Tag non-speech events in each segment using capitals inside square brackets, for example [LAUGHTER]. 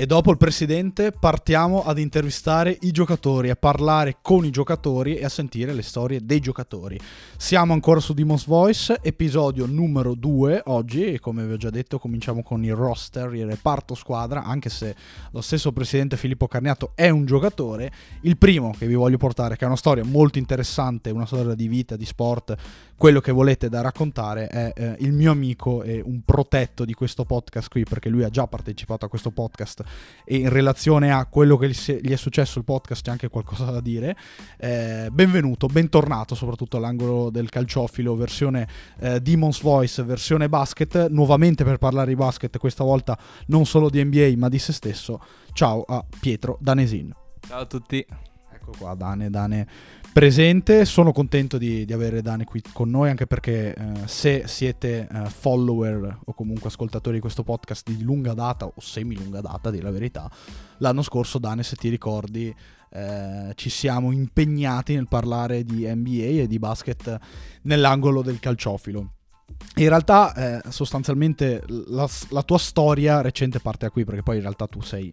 E dopo il presidente partiamo ad intervistare i giocatori, a parlare con i giocatori e a sentire le storie dei giocatori. Siamo ancora su Demon's Voice, episodio numero 2 oggi e come vi ho già detto cominciamo con il roster, il reparto squadra, anche se lo stesso presidente Filippo Carniato è un giocatore. Il primo che vi voglio portare, che è una storia molto interessante, una storia di vita, di sport, quello che volete da raccontare, è eh, il mio amico e un protetto di questo podcast qui, perché lui ha già partecipato a questo podcast e in relazione a quello che gli è successo il podcast c'è anche qualcosa da dire. Eh, benvenuto, bentornato soprattutto all'angolo del calciofilo, versione eh, Demon's Voice, versione basket, nuovamente per parlare di basket, questa volta non solo di NBA ma di se stesso. Ciao a Pietro Danesin. Ciao a tutti. Ecco qua, Dane, Dane presente. Sono contento di, di, avere Dane qui con noi, anche perché eh, se siete eh, follower o comunque ascoltatori di questo podcast di lunga data o semi lunga data, di la verità, l'anno scorso, Dane, se ti ricordi, eh, ci siamo impegnati nel parlare di NBA e di basket nell'angolo del calciofilo. In realtà, eh, sostanzialmente, la, la tua storia recente parte da qui, perché poi in realtà tu sei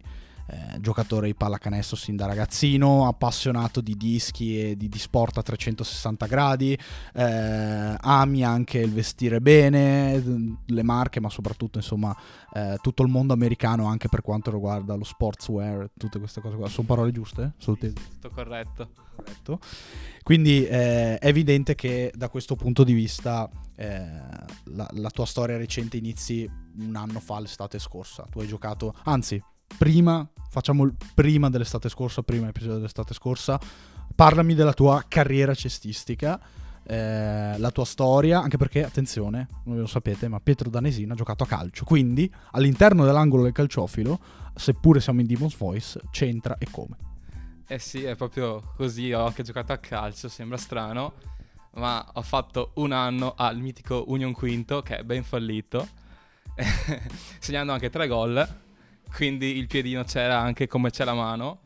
eh, giocatore di pallacanestro sin da ragazzino, appassionato di dischi e di, di sport a 360 gradi, eh, ami anche il vestire bene, le marche, ma soprattutto insomma eh, tutto il mondo americano anche per quanto riguarda lo sportswear, tutte queste cose qua. Sono parole giuste? Sì, tutto corretto. corretto. Quindi eh, è evidente che da questo punto di vista eh, la, la tua storia recente inizi un anno fa, l'estate scorsa. Tu hai giocato, anzi, prima facciamo il prima dell'estate scorsa, prima episodio dell'estate scorsa, parlami della tua carriera cestistica, eh, la tua storia, anche perché, attenzione, non lo sapete, ma Pietro Danesino ha giocato a calcio, quindi all'interno dell'angolo del calciofilo, seppure siamo in Demon's Voice, c'entra e come. Eh sì, è proprio così, ho anche giocato a calcio, sembra strano, ma ho fatto un anno al mitico Union Quinto, che è ben fallito, [LAUGHS] segnando anche tre gol quindi il piedino c'era anche come c'è la mano.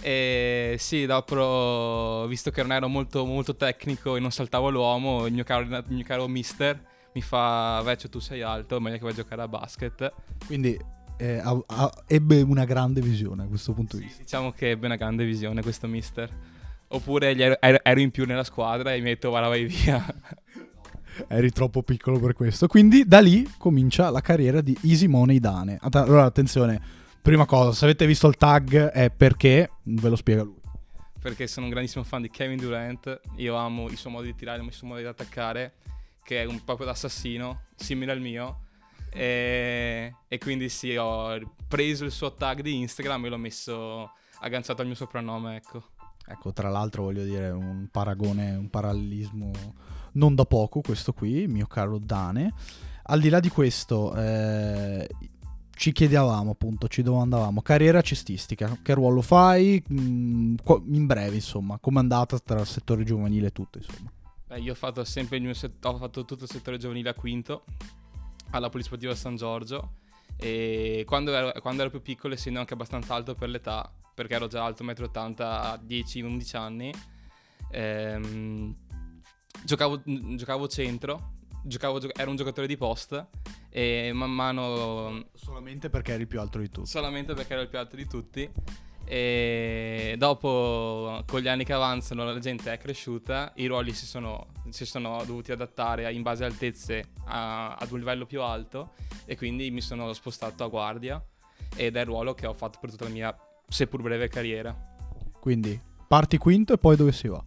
E sì, dopo, visto che non ero molto, molto tecnico e non saltavo l'uomo, il mio caro, il mio caro mister mi fa, Vecchio tu sei alto, meglio che vai a giocare a basket. Quindi eh, a, a, ebbe una grande visione a questo punto di vista. diciamo che ebbe una grande visione questo mister. Oppure ero, ero, in più nella squadra e mi ha detto guarda vai via. Eri troppo piccolo per questo. Quindi da lì comincia la carriera di Easy Money Dane. Allora, attenzione, prima cosa, se avete visto il tag è perché, ve lo spiega lui. Perché sono un grandissimo fan di Kevin Durant, io amo il suo modo di tirare, il suo modo di attaccare, che è un proprio d'assassino, simile al mio. E, e quindi sì, ho preso il suo tag di Instagram e l'ho messo agganciato al mio soprannome, ecco. Ecco, tra l'altro voglio dire un paragone, un parallelismo non da poco questo qui, mio caro Dane. Al di là di questo, eh, ci chiedevamo appunto, ci domandavamo, carriera cestistica, che ruolo fai? Mm, in breve, insomma, com'è andata tra il settore giovanile e tutto, insomma. Beh, io ho fatto sempre il mio set- ho fatto tutto il settore giovanile a quinto, alla Polisportiva San Giorgio, e quando ero, quando ero più piccolo, essendo anche abbastanza alto per l'età, perché ero già alto 1,80 m a 10-11 anni, ehm, giocavo, giocavo centro, giocavo, ero un giocatore di post e man mano... Solamente perché eri più alto di tutti. Solamente perché ero il più alto di tutti. E dopo, con gli anni che avanzano, la gente è cresciuta, i ruoli si sono, si sono dovuti adattare in base a altezze a, ad un livello più alto e quindi mi sono spostato a guardia ed è il ruolo che ho fatto per tutta la mia seppur breve carriera. Quindi parti quinto e poi dove si va?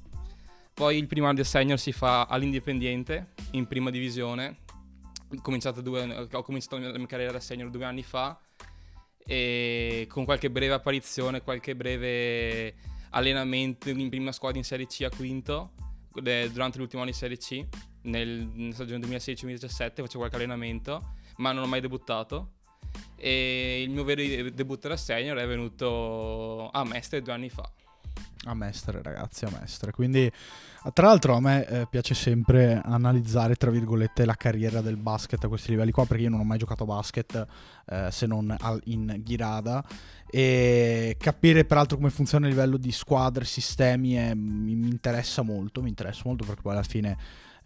Poi il primo anno di senior si fa all'Indipendiente, in prima divisione. Ho due, ho cominciato la mia carriera da senior due anni fa e con qualche breve apparizione, qualche breve allenamento in prima squadra in Serie C a quinto durante l'ultimo anno di Serie C nel, nella stagione 2016-2017 facevo qualche allenamento ma non ho mai debuttato e il mio vero debutto da senior è venuto a Mestre due anni fa a Mestre, ragazzi, a Mestre. Quindi, tra l'altro, a me eh, piace sempre analizzare, tra virgolette, la carriera del basket a questi livelli qua, perché io non ho mai giocato basket eh, se non in Ghirada. E capire, peraltro, come funziona a livello di squadre, sistemi, mi, mi, interessa molto. Mi interessa molto perché poi alla fine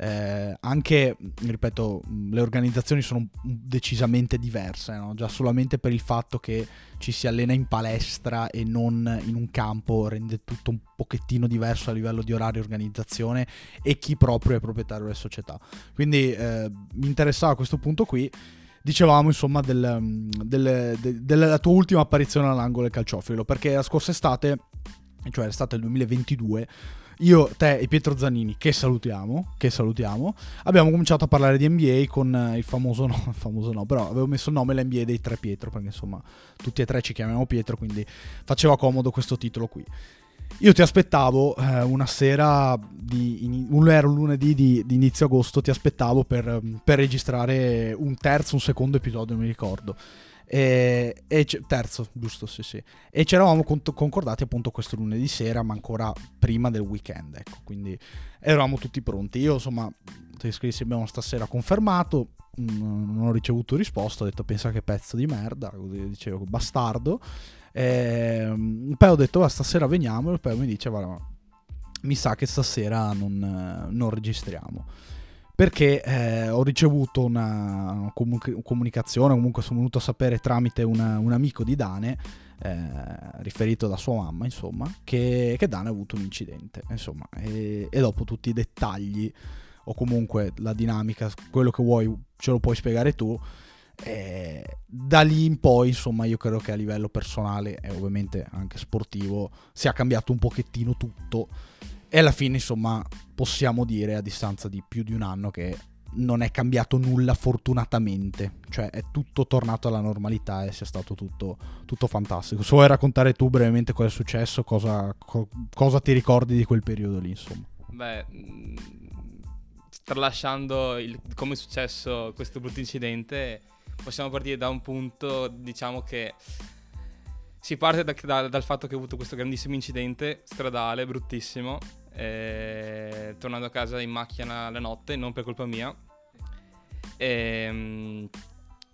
eh, anche, ripeto, le organizzazioni sono decisamente diverse, no? già solamente per il fatto che ci si allena in palestra e non in un campo rende tutto un pochettino diverso a livello di orario e organizzazione e chi proprio è proprietario delle società. Quindi eh, mi interessava questo punto qui dicevamo insomma del, del, del, della tua ultima apparizione all'angolo del calciofilo perché la scorsa estate cioè l'estate del 2022 io, te e Pietro Zanini, che salutiamo, che salutiamo, abbiamo cominciato a parlare di NBA con eh, il famoso no, il [LAUGHS] famoso no, però avevo messo il nome l'NBA dei tre Pietro, perché insomma tutti e tre ci chiamiamo Pietro, quindi faceva comodo questo titolo qui. Io ti aspettavo eh, una sera, di, in, un lunedì di, di, inizio agosto, ti aspettavo per, per registrare un terzo, un secondo episodio, non mi ricordo. E, e terzo, giusto, sì, sì. E ci eravamo concordati appunto questo lunedì sera, ma ancora prima del weekend, ecco. Quindi eravamo tutti pronti. Io, insomma, ti scrissi, abbiamo stasera confermato, non ho ricevuto risposta, ho detto pensa che pezzo di merda, dicevo, bastardo. E, poi ho detto, va, stasera veniamo, e poi mi dice, guarda, mi sa che stasera non, non registriamo perché eh, ho ricevuto una comunic- comunicazione, comunque sono venuto a sapere tramite una, un amico di Dane, eh, riferito da sua mamma, insomma, che, che Dane ha avuto un incidente, insomma, e, e, dopo tutti i dettagli o comunque la dinamica, quello che vuoi ce lo puoi spiegare tu. E da lì in poi, insomma, io credo che a livello personale e ovviamente anche sportivo sia cambiato un pochettino tutto e alla fine, insomma, possiamo dire a distanza di più di un anno che non è cambiato nulla fortunatamente, cioè è tutto tornato alla normalità e sia stato tutto, tutto fantastico. Se vuoi raccontare tu brevemente cosa è successo, cosa, co- cosa ti ricordi di quel periodo lì, insomma. Beh, mm, tralasciando il, come è successo questo brutto incidente, possiamo partire da un punto, diciamo che si parte da, da, dal fatto che ho avuto questo grandissimo incidente stradale, bruttissimo, eh, tornando a casa in macchina la notte, non per colpa mia. E, ehm,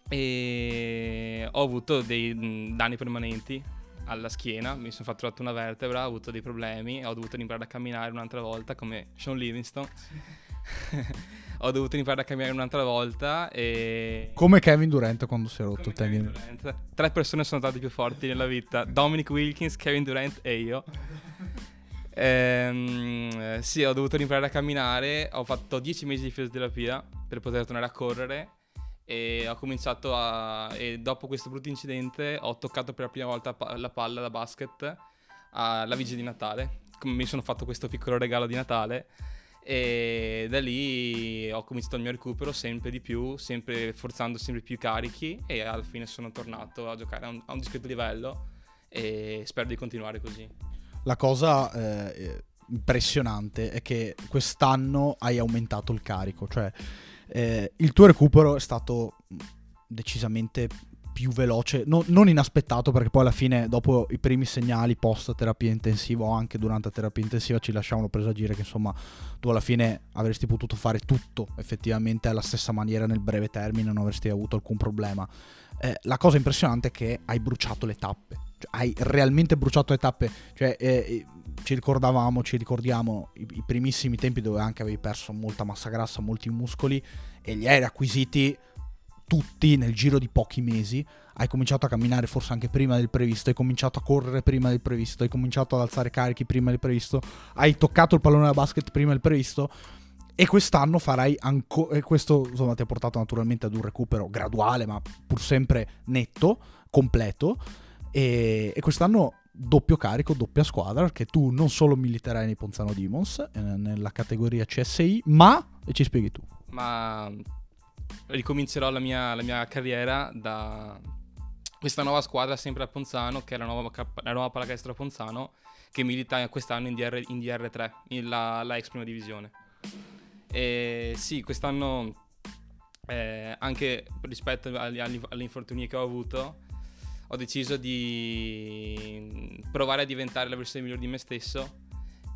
e ho avuto dei danni permanenti alla schiena, mi sono fatto una vertebra, ho avuto dei problemi, ho dovuto imparare a camminare un'altra volta come Sean Livingston. [LAUGHS] ho dovuto imparare a camminare un'altra volta e... Come Kevin Durant quando si è rotto il tendine. Tre persone sono state più forti nella vita, Dominic Wilkins, Kevin Durant e io. Ehm, sì, ho dovuto imparare a camminare, ho fatto 10 mesi di fisioterapia per poter tornare a correre e ho cominciato a... e dopo questo brutto incidente ho toccato per la prima volta la palla da basket alla vigilia di Natale. Mi sono fatto questo piccolo regalo di Natale e da lì ho cominciato il mio recupero sempre di più, sempre forzando sempre più carichi e alla fine sono tornato a giocare a un, a un discreto livello e spero di continuare così la cosa eh, impressionante è che quest'anno hai aumentato il carico, cioè eh, il tuo recupero è stato decisamente più veloce, no, non inaspettato perché poi alla fine dopo i primi segnali post terapia intensiva o anche durante terapia intensiva ci lasciavano presagire che insomma tu alla fine avresti potuto fare tutto effettivamente alla stessa maniera nel breve termine, non avresti avuto alcun problema. Eh, la cosa impressionante è che hai bruciato le tappe, cioè, hai realmente bruciato le tappe, cioè eh, eh, ci ricordavamo, ci ricordiamo i, i, primissimi tempi dove anche avevi perso molta massa grassa, molti muscoli e li hai acquisiti tutti nel giro di pochi mesi. Hai cominciato a camminare forse anche prima del previsto, hai cominciato a correre prima del previsto, hai cominciato ad alzare carichi prima del previsto, hai toccato il pallone da basket prima del previsto. E quest'anno farai ancora. E questo insomma ti ha portato naturalmente ad un recupero graduale, ma pur sempre netto, completo e, e quest'anno doppio carico, doppia squadra, perché tu non solo militerai nei Ponzano Demons, eh, nella categoria CSI, ma... E ci spieghi tu. Ma ricomincerò la mia, la mia carriera da questa nuova squadra sempre a Ponzano, che è la nuova, la nuova pallacanestro a Ponzano, che milita quest'anno in, DR, in DR3, in la, la ex prima divisione. E sì, quest'anno, eh, anche rispetto agli, agli, agli infortuni che ho avuto, ho deciso di provare a diventare la versione migliore di me stesso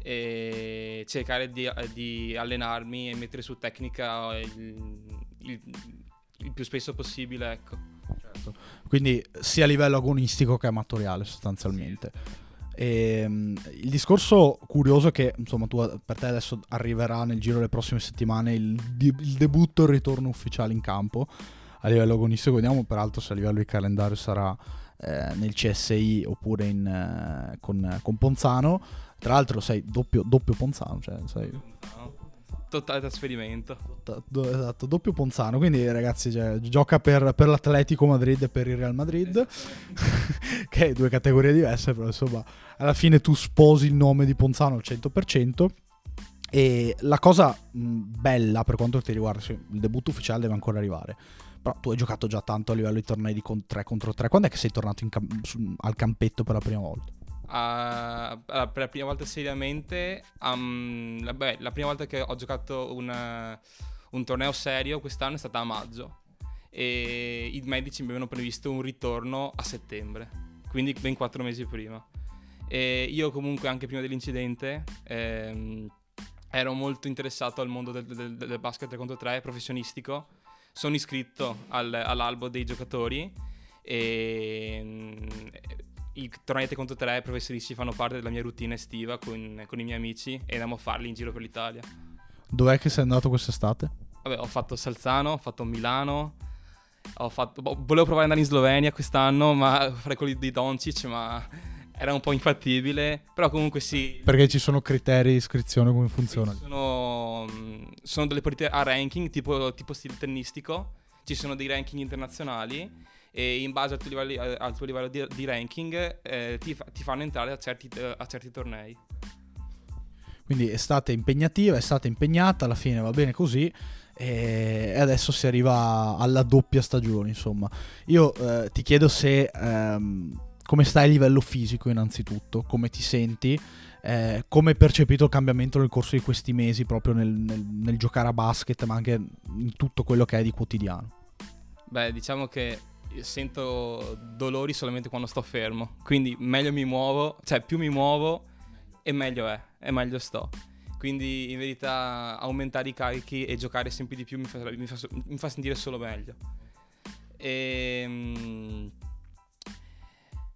e cercare di, di allenarmi e mettere su tecnica il, il, il più spesso possibile, ecco. Certo. Quindi sia a livello agonistico che amatoriale sostanzialmente. Sì. E, um, il discorso curioso è che insomma tu, per te adesso arriverà nel giro delle prossime settimane il, il debutto e il ritorno ufficiale in campo a livello agonistico. Vediamo peraltro se a livello di calendario sarà eh, nel CSI oppure in, eh, con, con, Ponzano. Tra l'altro sei doppio, doppio Ponzano, cioè sei... Totale trasferimento. Do, esatto, doppio Ponzano. Quindi, ragazzi, cioè, gioca per, per, l'Atletico Madrid e per il Real Madrid, [LAUGHS] che è due categorie diverse, però insomma, alla fine tu sposi il nome di Ponzano al 100%. E la cosa mh, bella per quanto ti riguarda, cioè, il debutto ufficiale deve ancora arrivare. Però tu hai giocato già tanto a livello di tornei di 3 contro 3. Quando è che sei tornato cam- su, al campetto per la prima volta? Uh, per la prima volta seriamente, um, la, beh, la prima volta che ho giocato una, un torneo serio quest'anno è stata a maggio e i medici mi avevano previsto un ritorno a settembre, quindi ben quattro mesi prima. E io comunque anche prima dell'incidente ehm, ero molto interessato al mondo del, del, del basket 3 contro 3 professionistico sono iscritto al, all'albo dei giocatori e mm, i tornei contro tre professionisti fanno parte della mia routine estiva con, con, i miei amici e andiamo a farli in giro per l'Italia. Dov'è che sei andato quest'estate? Vabbè, ho fatto Salzano, ho fatto Milano, ho fatto, boh, volevo provare ad andare in Slovenia quest'anno, ma fare quelli di Doncic, ma era un po' infattibile, però comunque sì. Perché ci sono criteri di iscrizione, come funziona? Sono, mm, sono, delle partite a ranking, tipo, tipo stile tennistico, ci sono dei ranking internazionali e in base al tuo livello, al tuo livello di, di, ranking eh, ti, ti, fanno entrare a certi, a certi tornei. Quindi è stata impegnativa, è stata impegnata, alla fine va bene così e adesso si arriva alla doppia stagione, insomma. Io eh, ti chiedo se... Ehm, come stai a livello fisico innanzitutto, come ti senti, eh, come hai percepito il cambiamento nel corso di questi mesi proprio nel, nel, nel, giocare a basket, ma anche in tutto quello che è di quotidiano. Beh, diciamo che sento dolori solamente quando sto fermo, quindi meglio mi muovo, cioè più mi muovo e meglio è, e meglio sto. Quindi in verità aumentare i carichi e giocare sempre di più mi fa, mi fa, mi fa sentire solo meglio. E,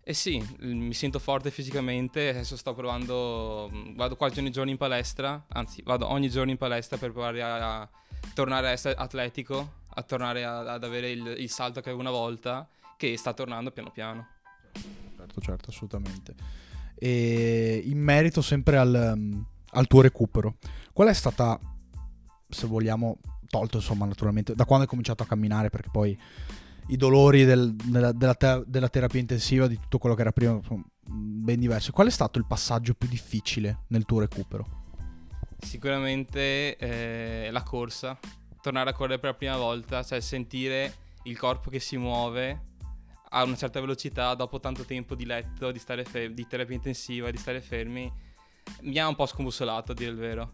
eh sì, mi sento forte fisicamente, adesso sto provando, vado quasi ogni giorno in palestra, anzi vado ogni giorno in palestra per provare a, a tornare a essere atletico, a tornare a, ad avere il, il, salto che avevo una volta, che sta tornando piano piano. Certo, certo, assolutamente. E in merito sempre al, al tuo recupero, qual è stata, se vogliamo, tolto insomma naturalmente, da quando hai cominciato a camminare, perché poi i dolori del, della, della, te- della, terapia intensiva, di tutto quello che era prima, ben diversi. Qual è stato il passaggio più difficile nel tuo recupero? Sicuramente eh, la corsa, tornare a correre per la prima volta, cioè sentire il corpo che si muove a una certa velocità dopo tanto tempo di letto, di, fe- di terapia intensiva, di stare fermi, mi ha un po' scombussolato a dire il vero.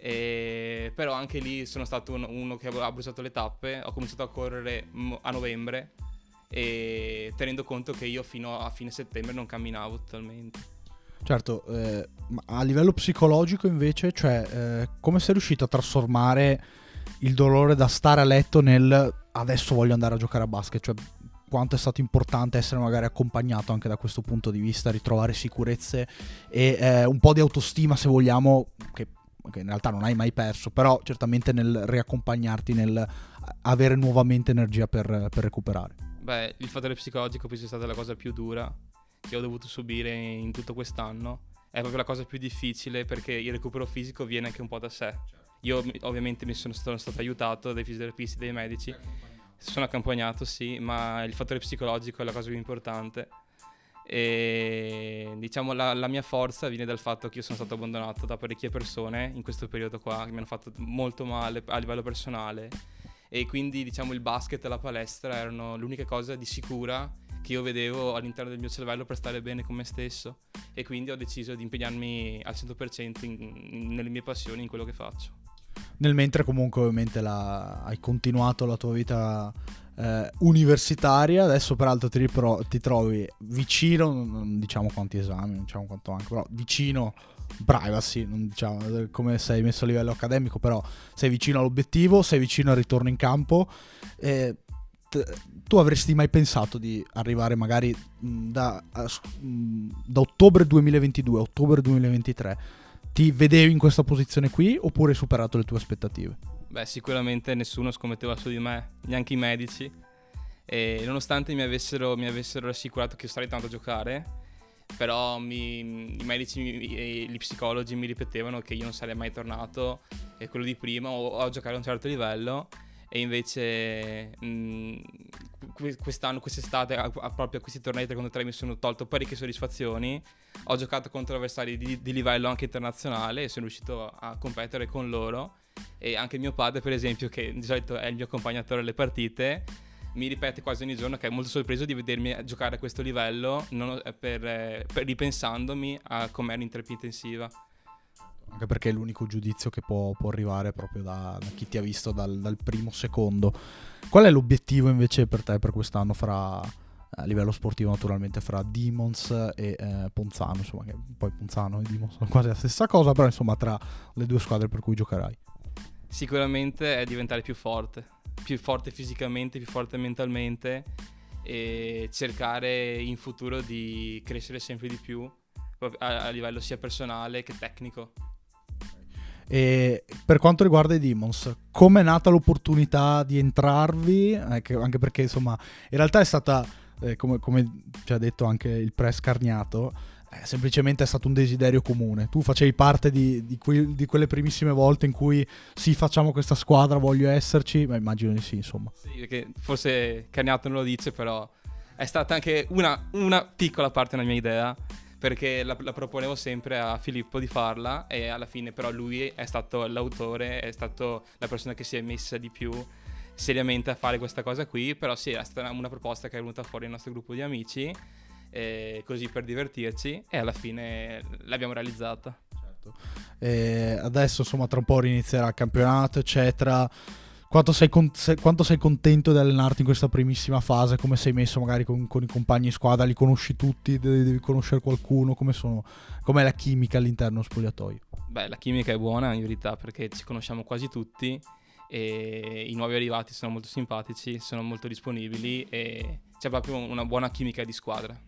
E, però anche lì sono stato uno, uno che ha bruciato le tappe, ho cominciato a correre a novembre e tenendo conto che io fino a fine settembre non camminavo totalmente. Certo, eh, a livello psicologico invece, cioè, eh, come sei riuscito a trasformare il dolore da stare a letto nel adesso voglio andare a giocare a basket? Cioè, quanto è stato importante essere magari accompagnato anche da questo punto di vista, ritrovare sicurezze e eh, un po' di autostima, se vogliamo, che che in realtà non hai mai perso, però certamente nel riaccompagnarti, nel avere nuovamente energia per, per recuperare. Beh, il fattore psicologico penso sia stata la cosa più dura che ho dovuto subire in tutto quest'anno. È proprio la cosa più difficile perché il recupero fisico viene anche un po' da sé. Io ovviamente mi sono, sono stato aiutato dai fisioterapisti, dai medici, sono accompagnato sì, ma il fattore psicologico è la cosa più importante e diciamo la, la, mia forza viene dal fatto che io sono stato abbandonato da parecchie persone in questo periodo qua che mi hanno fatto molto male a livello personale e quindi diciamo il basket e la palestra erano l'unica cosa di sicura che io vedevo all'interno del mio cervello per stare bene con me stesso e quindi ho deciso di impegnarmi al 100% in, in, nelle mie passioni, in quello che faccio. Nel mentre comunque ovviamente la, hai continuato la tua vita eh, universitaria, adesso peraltro ti, ripro- ti, trovi vicino, non diciamo quanti esami, non diciamo quanto anche, però vicino, privacy, non diciamo come sei messo a livello accademico, però sei vicino all'obiettivo, sei vicino al ritorno in campo. Eh, tu avresti mai pensato di arrivare magari da, da ottobre 2022 a ottobre 2023? Ti vedevi in questa posizione qui oppure hai superato le tue aspettative? Beh, sicuramente nessuno scommetteva su di me, neanche i medici. E nonostante mi avessero, mi avessero rassicurato che starei tanto a giocare, però mi, i medici e gli psicologi mi ripetevano che io non sarei mai tornato e quello di prima o, a giocare a un certo livello e invece mh, quest'anno, quest'estate, proprio a questi tornei 3 contro 3 mi sono tolto parecchie soddisfazioni. Ho giocato contro avversari di, di livello anche internazionale e sono riuscito a competere con loro. E anche mio padre, per esempio, che di solito è il mio accompagnatore alle partite, mi ripete quasi ogni giorno che è molto sorpreso di vedermi giocare a questo livello non, per, per, ripensandomi a com'era in intensiva anche perché è l'unico giudizio che può, può arrivare proprio da, da, chi ti ha visto dal, dal, primo secondo. Qual è l'obiettivo invece per te per quest'anno fra, a livello sportivo naturalmente fra Demons e eh, Ponzano, insomma che poi Ponzano e Demons sono quasi la stessa cosa, però insomma tra le due squadre per cui giocherai? Sicuramente è diventare più forte, più forte fisicamente, più forte mentalmente e cercare in futuro di crescere sempre di più a, a livello sia personale che tecnico. E per quanto riguarda i Demons, come è nata l'opportunità di entrarvi? Anche perché, insomma, in realtà è stata, eh, come, come, ci ha detto anche il press carniato, eh, semplicemente è stato un desiderio comune. Tu facevi parte di, di, que- di, quelle primissime volte in cui sì, facciamo questa squadra, voglio esserci, ma immagino di sì, insomma. Sì, perché forse Carniato non lo dice, però è stata anche una, una piccola parte della mia idea perché la, la, proponevo sempre a Filippo di farla e alla fine però lui è stato l'autore, è stato la persona che si è messa di più seriamente a fare questa cosa qui, però sì, è stata una proposta che è venuta fuori nel nostro gruppo di amici, eh, così per divertirci e alla fine l'abbiamo realizzata. Certo. E adesso insomma tra un po' rinizierà il campionato eccetera quanto sei, con- se- quanto sei, contento di allenarti in questa primissima fase? Come sei messo magari con, con i compagni in squadra? Li conosci tutti? Devi, devi conoscere qualcuno? Come sono, com'è la chimica all'interno spogliatoio? Beh, la chimica è buona in verità perché ci conosciamo quasi tutti e i nuovi arrivati sono molto simpatici, sono molto disponibili e c'è proprio una buona chimica di squadra.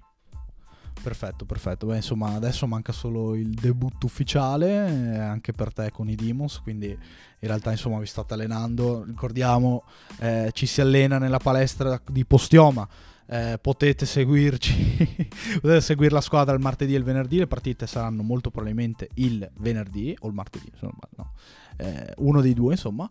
Perfetto, perfetto. Beh, insomma, adesso manca solo il debutto ufficiale, eh, anche per te con i Demons, quindi in realtà insomma vi state allenando. Ricordiamo, eh, ci si allena nella palestra di Postioma. Eh, potete seguirci, [LAUGHS] potete seguire la squadra il martedì e il venerdì. Le partite saranno molto probabilmente il venerdì o il martedì, sbaglio, no eh, uno dei due insomma,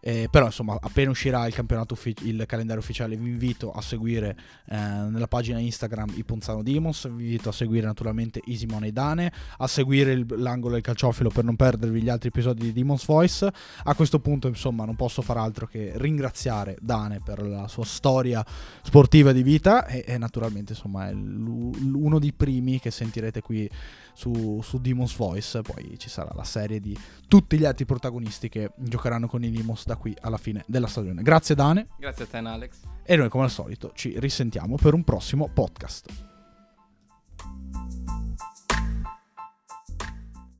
eh, però insomma appena uscirà il uffic- il calendario ufficiale vi invito a seguire eh, nella pagina Instagram i Ponzano Demons, vi invito a seguire naturalmente Isimone e Dane, a seguire il, l'angolo del calciofilo per non perdervi gli altri episodi di Demons Voice, a questo punto insomma non posso far altro che ringraziare Dane per la sua storia sportiva di vita e, e naturalmente insomma è uno dei primi che sentirete qui su, su Demon's Voice. Poi ci sarà la serie di tutti gli altri protagonisti che giocheranno con i Demons da qui alla fine della stagione. Grazie Dane. Grazie a te Alex. E noi come al solito ci risentiamo per un prossimo podcast.